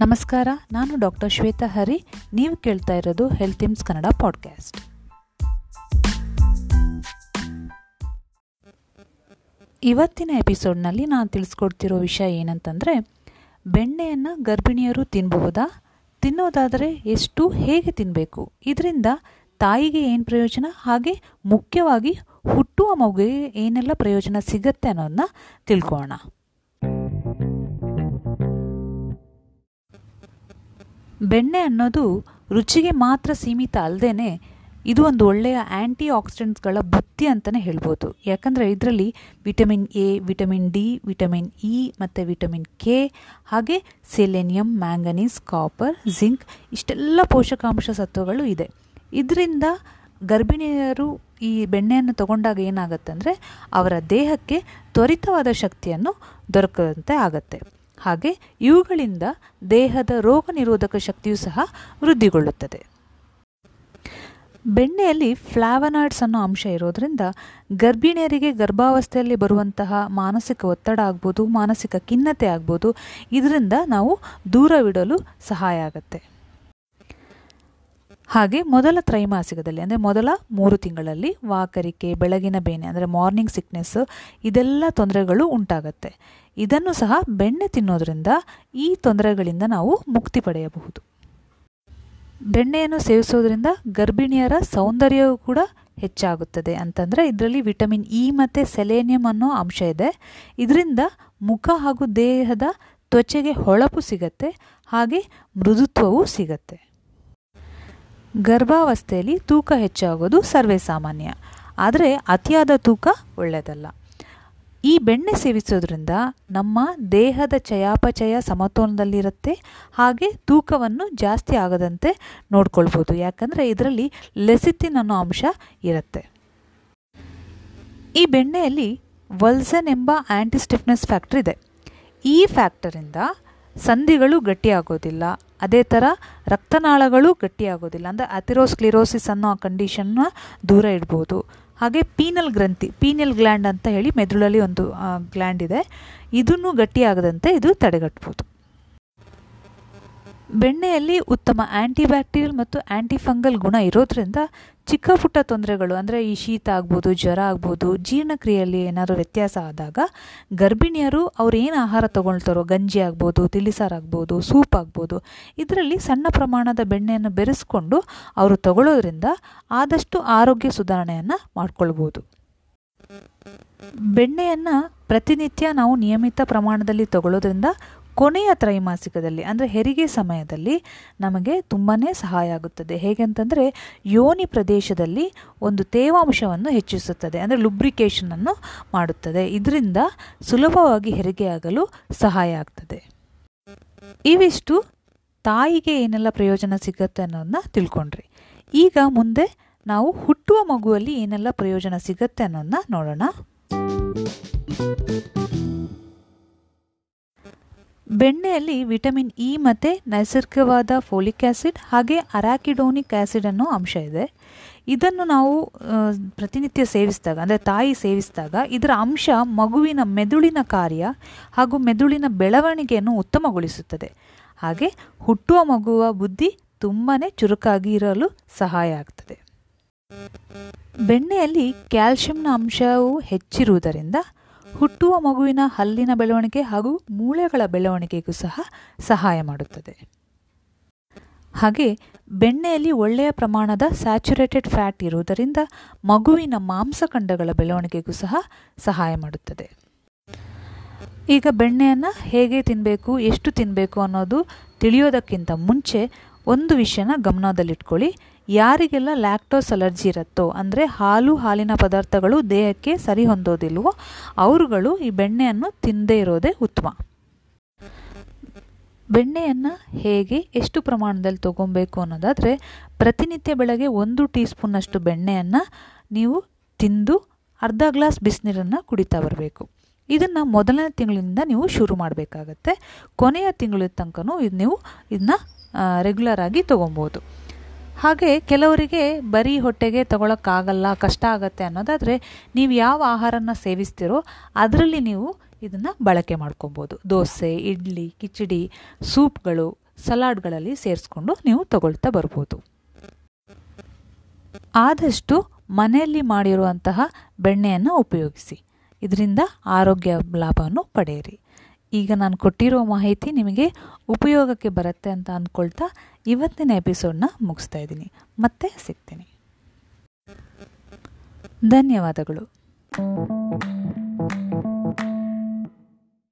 ನಮಸ್ಕಾರ, ನಾನು ಡಾಕ್ಟರ್ ಶ್ವೇತಾ ಹರಿ. ನೀವು ಕೇಳ್ತಾ ಇರೋದು ಹೆಲ್ತ್ ಇಮ್ಸ್ ಕನ್ನಡ ಪಾಡ್ಕ್ಯಾಸ್ಟ್ ಇವತ್ತಿನ ಎಪಿಸೋಡ್ನಲ್ಲಿ ನಾನು ತಿಳಿಸ್ಕೊಡ್ತಿರೋ ವಿಷಯ ಏನಂತಂದರೆ, ಬೆಣ್ಣೆಯನ್ನು ಗರ್ಭಿಣಿಯರು ತಿನ್ನಬಹುದಾ ತಿನ್ನೋದಾದರೆ ಎಷ್ಟು ಹೇಗೆ ತಿನ್ನಬೇಕು ಇದರಿಂದ ತಾಯಿಗೆ ಏನು ಪ್ರಯೋಜನ? ಹಾಗೆ ಮುಖ್ಯವಾಗಿ ಹುಟ್ಟುವ ಮಗುವಿಗೆ ಏನೆಲ್ಲ ಪ್ರಯೋಜನ ಸಿಗತ್ತೆ ಅನ್ನೋದನ್ನ ತಿಳ್ಕೊಳ್ಳೋಣ ಬೆಣ್ಣೆ ಅನ್ನೋದು ರುಚಿಗೆ ಮಾತ್ರ ಸೀಮಿತ ಅಲ್ಲದೇ ಇದು ಒಂದು ಒಳ್ಳೆಯ ಆ್ಯಂಟಿ ಆಕ್ಸಿಡೆಂಟ್ಸ್ಗಳ ಬುತ್ತಿ ಅಂತಲೇ ಹೇಳ್ಬೋದು. ಯಾಕಂದರೆ ಇದರಲ್ಲಿ vitamin A, vitamin D, vitamin E ಮತ್ತು ವಿಟಮಿನ್ ಕೆ, ಹಾಗೆ ಸೆಲೆನಿಯಂ, ಮ್ಯಾಂಗನೀಸ್, ಕಾಪರ್, ಜಿಂಕ್ ಇಷ್ಟೆಲ್ಲ ಪೋಷಕಾಂಶ ಸತ್ವಗಳು ಇದೆ. ಇದರಿಂದ ಗರ್ಭಿಣಿಯರು ಈ ಬೆಣ್ಣೆಯನ್ನು ತಗೊಂಡಾಗ ಏನಾಗುತ್ತೆ ಅಂದರೆ ಅವರ ದೇಹಕ್ಕೆ ತ್ವರಿತವಾದ ಶಕ್ತಿಯನ್ನು ದೊರಕದಂತೆ ಆಗುತ್ತೆ. ಹಾಗೆ ಇವುಗಳಿಂದ ದೇಹದ ರೋಗ ನಿರೋಧಕ ಶಕ್ತಿಯೂ ಸಹ ವೃದ್ಧಿಗೊಳ್ಳುತ್ತದೆ. ಬೆಣ್ಣೆಯಲ್ಲಿ ಫ್ಲಾವನಾಯ್ಡ್ಸ್ ಅನ್ನೋ ಅಂಶ ಇರೋದ್ರಿಂದ ಗರ್ಭಿಣಿಯರಿಗೆ ಗರ್ಭಾವಸ್ಥೆಯಲ್ಲಿ ಬರುವಂತಹ ಮಾನಸಿಕ ಒತ್ತಡ ಆಗ್ಬೋದು, ಮಾನಸಿಕ ಖಿನ್ನತೆ ಆಗ್ಬೋದು, ಇದರಿಂದ ನಾವು ದೂರವಿಡಲು ಸಹಾಯ ಆಗುತ್ತೆ. ಹಾಗೆ ಮೊದಲ ತ್ರೈಮಾಸಿಕದಲ್ಲಿ, ಅಂದರೆ ಮೊದಲ ಮೂರು ತಿಂಗಳಲ್ಲಿ ವಾಕರಿಕೆ, ಬೆಳಗಿನ ಬೇನೆ, ಅಂದರೆ ಮಾರ್ನಿಂಗ್ ಸಿಕ್ನೆಸ್ ಇದೆಲ್ಲ ತೊಂದರೆಗಳು ಉಂಟಾಗತ್ತೆ. ಇದನ್ನು ಸಹ ಬೆಣ್ಣೆ ತಿನ್ನೋದ್ರಿಂದ ಈ ತೊಂದರೆಗಳಿಂದ ನಾವು ಮುಕ್ತಿ ಪಡೆಯಬಹುದು. ಬೆಣ್ಣೆಯನ್ನು ಸೇವಿಸೋದ್ರಿಂದ ಗರ್ಭಿಣಿಯರ ಸೌಂದರ್ಯವೂ ಕೂಡ ಹೆಚ್ಚಾಗುತ್ತದೆ ಅಂತಂದರೆ ಇದರಲ್ಲಿ ವಿಟಮಿನ್ ಇ ಮತ್ತು ಸೆಲೇನಿಯಂ ಅನ್ನೋ ಅಂಶ ಇದೆ. ಇದರಿಂದ ಮುಖ ಹಾಗೂ ದೇಹದ ತ್ವಚೆಗೆ ಹೊಳಪು ಸಿಗತ್ತೆ, ಹಾಗೆ ಮೃದುತ್ವವೂ ಸಿಗತ್ತೆ. ಗರ್ಭಾವಸ್ಥೆಯಲ್ಲಿ ತೂಕ ಹೆಚ್ಚಾಗೋದು ಸರ್ವೇ ಸಾಮಾನ್ಯ. ಆದರೆ ಅತಿಯಾದ ತೂಕ ಒಳ್ಳೆಯದಲ್ಲ ಈ ಬೆಣ್ಣೆ ಸೇವಿಸೋದ್ರಿಂದ ನಮ್ಮ ದೇಹದ ಚಯಾಪಚಯ ಸಮತೋಲನದಲ್ಲಿರುತ್ತೆ, ಹಾಗೆ ತೂಕವನ್ನು ಜಾಸ್ತಿ ಆಗದಂತೆ ನೋಡ್ಕೊಳ್ಬೋದು. ಯಾಕಂದರೆ ಇದರಲ್ಲಿ ಲೆಸಿತಿನ್ ಅನ್ನೋ ಅಂಶ ಇರುತ್ತೆ. ಈ ಬೆಣ್ಣೆಯಲ್ಲಿ ವಲ್ಸನ್ ಎಂಬ ಆ್ಯಂಟಿ ಸ್ಟಿಫ್ನೆಸ್ ಫ್ಯಾಕ್ಟರ್ ಇದೆ. ಈ ಫ್ಯಾಕ್ಟರಿಂದ ಸಂಧಿಗಳು ಗಟ್ಟಿಯಾಗೋದಿಲ್ಲ. ಅದೇ ಥರ ರಕ್ತನಾಳಗಳು ಗಟ್ಟಿಯಾಗೋದಿಲ್ಲ. ಅಂದರೆ ಅಥಿರೋಸ್ಕ್ಲಿರೋಸಿಸ್ ಅನ್ನೋ ಕಂಡೀಷನ್ನ ದೂರ ಇಡ್ಬೋದು. ಹಾಗೆ ಪೀನಲ್ ಗ್ರಂಥಿ, ಪೀನಲ್ ಗ್ಲ್ಯಾಂಡ್ ಅಂತ ಹೇಳಿ ಮೆದುಳಲ್ಲಿ ಒಂದು ಗ್ಲ್ಯಾಂಡ್ ಇದೆ. ಇದನ್ನು ಗಟ್ಟಿಯಾಗದಂತೆ ಇದು ತಡೆಗಟ್ಬೋದು. ಬೆಣ್ಣೆಯಲ್ಲಿ ಉತ್ತಮ ಆ್ಯಂಟಿಬ್ಯಾಕ್ಟೀರಿಯಲ್ ಮತ್ತು ಆ್ಯಂಟಿಫಂಗಲ್ ಗುಣ ಇರೋದ್ರಿಂದ ಚಿಕ್ಕ ಪುಟ್ಟ ತೊಂದರೆಗಳು, ಅಂದರೆ ಈ ಶೀತ ಆಗ್ಬೋದು, ಜ್ವರ ಆಗ್ಬೋದು, ಜೀರ್ಣಕ್ರಿಯೆಯಲ್ಲಿ ಏನಾದರೂ ವ್ಯತ್ಯಾಸ ಆದಾಗ ಗರ್ಭಿಣಿಯರು ಅವ್ರು ಏನು ಆಹಾರ ತೊಗೊಳ್ತಾರೋ, ಗಂಜಿ ಆಗ್ಬೋದು ತಿಳಿಸಾರಾಗ್ಬೋದು ಸೂಪ್ ಆಗ್ಬೋದು, ಇದರಲ್ಲಿ ಸಣ್ಣ ಪ್ರಮಾಣದ ಬೆಣ್ಣೆಯನ್ನು ಬೆರೆಸ್ಕೊಂಡು ಅವರು ತಗೊಳ್ಳೋದ್ರಿಂದ ಆದಷ್ಟು ಆರೋಗ್ಯ ಸುಧಾರಣೆಯನ್ನು ಮಾಡಿಕೊಳ್ಬೋದು. ಬೆಣ್ಣೆಯನ್ನು ಪ್ರತಿನಿತ್ಯ ನಾವು ನಿಯಮಿತ ಪ್ರಮಾಣದಲ್ಲಿ ತಗೊಳ್ಳೋದ್ರಿಂದ ಕೊನೆಯ ತ್ರೈಮಾಸಿಕದಲ್ಲಿ, ಅಂದರೆ ಹೆರಿಗೆ ಸಮಯದಲ್ಲಿ ನಮಗೆ ತುಂಬಾ ಸಹಾಯ ಆಗುತ್ತದೆ. ಹೇಗೆಂತಂದರೆ ಯೋನಿ ಪ್ರದೇಶದಲ್ಲಿ ಒಂದು ತೇವಾಂಶವನ್ನು ಹೆಚ್ಚಿಸುತ್ತದೆ, ಅಂದರೆ ಲುಬ್ರಿಕೇಷನನ್ನು ಮಾಡುತ್ತದೆ. ಇದರಿಂದ ಸುಲಭವಾಗಿ ಹೆರಿಗೆಯಾಗಲು ಸಹಾಯ ಆಗ್ತದೆ. ಇವಿಷ್ಟು. ತಾಯಿಗೆ ಏನೆಲ್ಲ ಪ್ರಯೋಜನ ಸಿಗುತ್ತೆ ಅನ್ನೋದನ್ನ ತಿಳ್ಕೊಂಡ್ರಿ. ಈಗ ಮುಂದೆ ನಾವು ಹುಟ್ಟುವ ಮಗುವಲ್ಲಿ ಏನೆಲ್ಲ ಪ್ರಯೋಜನ ಸಿಗುತ್ತೆ ಅನ್ನೋದನ್ನ ನೋಡೋಣ. ಬೆಣ್ಣೆಯಲ್ಲಿ ವಿಟಮಿನ್ ಇ ಮತ್ತು ನೈಸರ್ಗಿಕವಾದ ಫೋಲಿಕ್ ಆ್ಯಸಿಡ್ ಹಾಗೆ ಅರಾಕಿಡೋನಿಕ್ ಆ್ಯಸಿಡ್ ಅನ್ನೋ ಅಂಶ ಇದೆ. ಇದನ್ನು ನಾವು ಪ್ರತಿನಿತ್ಯ ಸೇವಿಸಿದಾಗ, ಅಂದರೆ ತಾಯಿ ಸೇವಿಸಿದಾಗ ಇದರ ಅಂಶ ಮಗುವಿನ ಮೆದುಳಿನ ಕಾರ್ಯ ಹಾಗೂ ಮೆದುಳಿನ ಬೆಳವಣಿಗೆಯನ್ನು ಉತ್ತಮಗೊಳಿಸುತ್ತದೆ. ಹಾಗೆ ಹುಟ್ಟುವ ಮಗುವ ಬುದ್ಧಿ ತುಂಬಾ ಚುರುಕಾಗಿ ಇರಲು ಸಹಾಯ ಆಗ್ತದೆ. ಬೆಣ್ಣೆಯಲ್ಲಿ ಕ್ಯಾಲ್ಶಿಯಂನ ಅಂಶವು ಹೆಚ್ಚಿರುವುದರಿಂದ ಹುಟ್ಟುವ ಮಗುವಿನ ಹಲ್ಲಿನ ಬೆಳವಣಿಗೆ ಹಾಗೂ ಮೂಳೆಗಳ ಬೆಳವಣಿಗೆಗೂ ಸಹ ಸಹಾಯ ಮಾಡುತ್ತದೆ. ಹಾಗೆ ಬೆಣ್ಣೆಯಲ್ಲಿ ಒಳ್ಳೆಯ ಪ್ರಮಾಣದ ಸ್ಯಾಚುರೇಟೆಡ್ ಫ್ಯಾಟ್ ಇರುವುದರಿಂದ ಮಗುವಿನ ಮಾಂಸಖಂಡಗಳ ಬೆಳವಣಿಗೆಗೂ ಸಹ ಸಹಾಯ ಮಾಡುತ್ತದೆ. ಈಗ ಬೆಣ್ಣೆಯನ್ನು ಹೇಗೆ ತಿನ್ನಬೇಕು ಎಷ್ಟು ತಿನ್ನಬೇಕು ಅನ್ನೋದು ತಿಳಿಯೋದಕ್ಕಿಂತ ಮುಂಚೆ ಒಂದು ವಿಷಯನ ಗಮನದಲ್ಲಿಟ್ಕೊಳ್ಳಿ. ಯಾರಿಗೆಲ್ಲ ಲ್ಯಾಕ್ಟೋಸ್ ಅಲರ್ಜಿ ಇರುತ್ತೋ, ಅಂದರೆ ಹಾಲು, ಹಾಲಿನ ಪದಾರ್ಥಗಳು ದೇಹಕ್ಕೆ ಸರಿ ಹೊಂದೋದಿಲ್ವೋ, ಅವರುಗಳು ಈ ಬೆಣ್ಣೆಯನ್ನು ತಿಂದೇ ಇರೋದೇ ಉತ್ತಮ. ಬೆಣ್ಣೆಯನ್ನು ಹೇಗೆ ಎಷ್ಟು ಪ್ರಮಾಣದಲ್ಲಿ ತೊಗೊಬೇಕು ಅನ್ನೋದಾದರೆ, ಪ್ರತಿನಿತ್ಯ ಬೆಳಗ್ಗೆ ಒಂದು ಟೀ ಸ್ಪೂನಷ್ಟು ಬೆಣ್ಣೆಯನ್ನು ನೀವು ತಿಂದು ಅರ್ಧ ಗ್ಲಾಸ್ ಬಿಸಿನೀರನ್ನು ಕುಡಿತಾ ಬರಬೇಕು. ಇದನ್ನು ಮೊದಲನೇ ತಿಂಗಳಿಂದ ನೀವು ಶುರು ಮಾಡಬೇಕಾಗತ್ತೆ. ಕೊನೆಯ ತಿಂಗಳ ತನಕನೂ ಇದು ನೀವು ಇದನ್ನ ರೆಗ್ಯುಲರ್ ಆಗಿ ತೊಗೊಬೋದು ಹಾಗೆ ಕೆಲವರಿಗೆ ಬರೀ ಹೊಟ್ಟೆಗೆ ತಗೊಳಕ್ಕಾಗಲ್ಲ, ಕಷ್ಟ ಆಗುತ್ತೆ ಅನ್ನೋದಾದರೆ ನೀವು ಯಾವ ಆಹಾರನ ಸೇವಿಸ್ತೀರೋ ಅದರಲ್ಲಿ ನೀವು ಇದನ್ನು ಬಳಕೆ ಮಾಡ್ಕೊಬೋದು. ದೋಸೆ, ಇಡ್ಲಿ, ಕಿಚಡಿ, ಸೂಪ್ಗಳು, ಸಲಾಡ್ಗಳಲ್ಲಿ ಸೇರಿಸ್ಕೊಂಡು ನೀವು ತಗೊಳ್ತಾ ಬರ್ಬೋದು. ಆದಷ್ಟು ಮನೆಯಲ್ಲಿ ಮಾಡಿರುವಂತಹ ಬೆಣ್ಣೆಯನ್ನು ಉಪಯೋಗಿಸಿ. ಇದರಿಂದ ಆರೋಗ್ಯ ಲಾಭವನ್ನು ಪಡೆಯಿರಿ. ಈಗ ನಾನು ಕೊಟ್ಟಿರೋ ಮಾಹಿತಿ ನಿಮಗೆ ಉಪಯೋಗಕ್ಕೆ ಬರುತ್ತೆ ಅಂತ ಅಂದ್ಕೊಳ್ತಾ ಇವತ್ತಿನ ಎಪಿಸೋಡ್ನ ಮುಗಿಸ್ತಾ ಇದ್ದೀನಿ. ಮತ್ತೆ ಸಿಗ್ತೀನಿ. ಧನ್ಯವಾದಗಳು.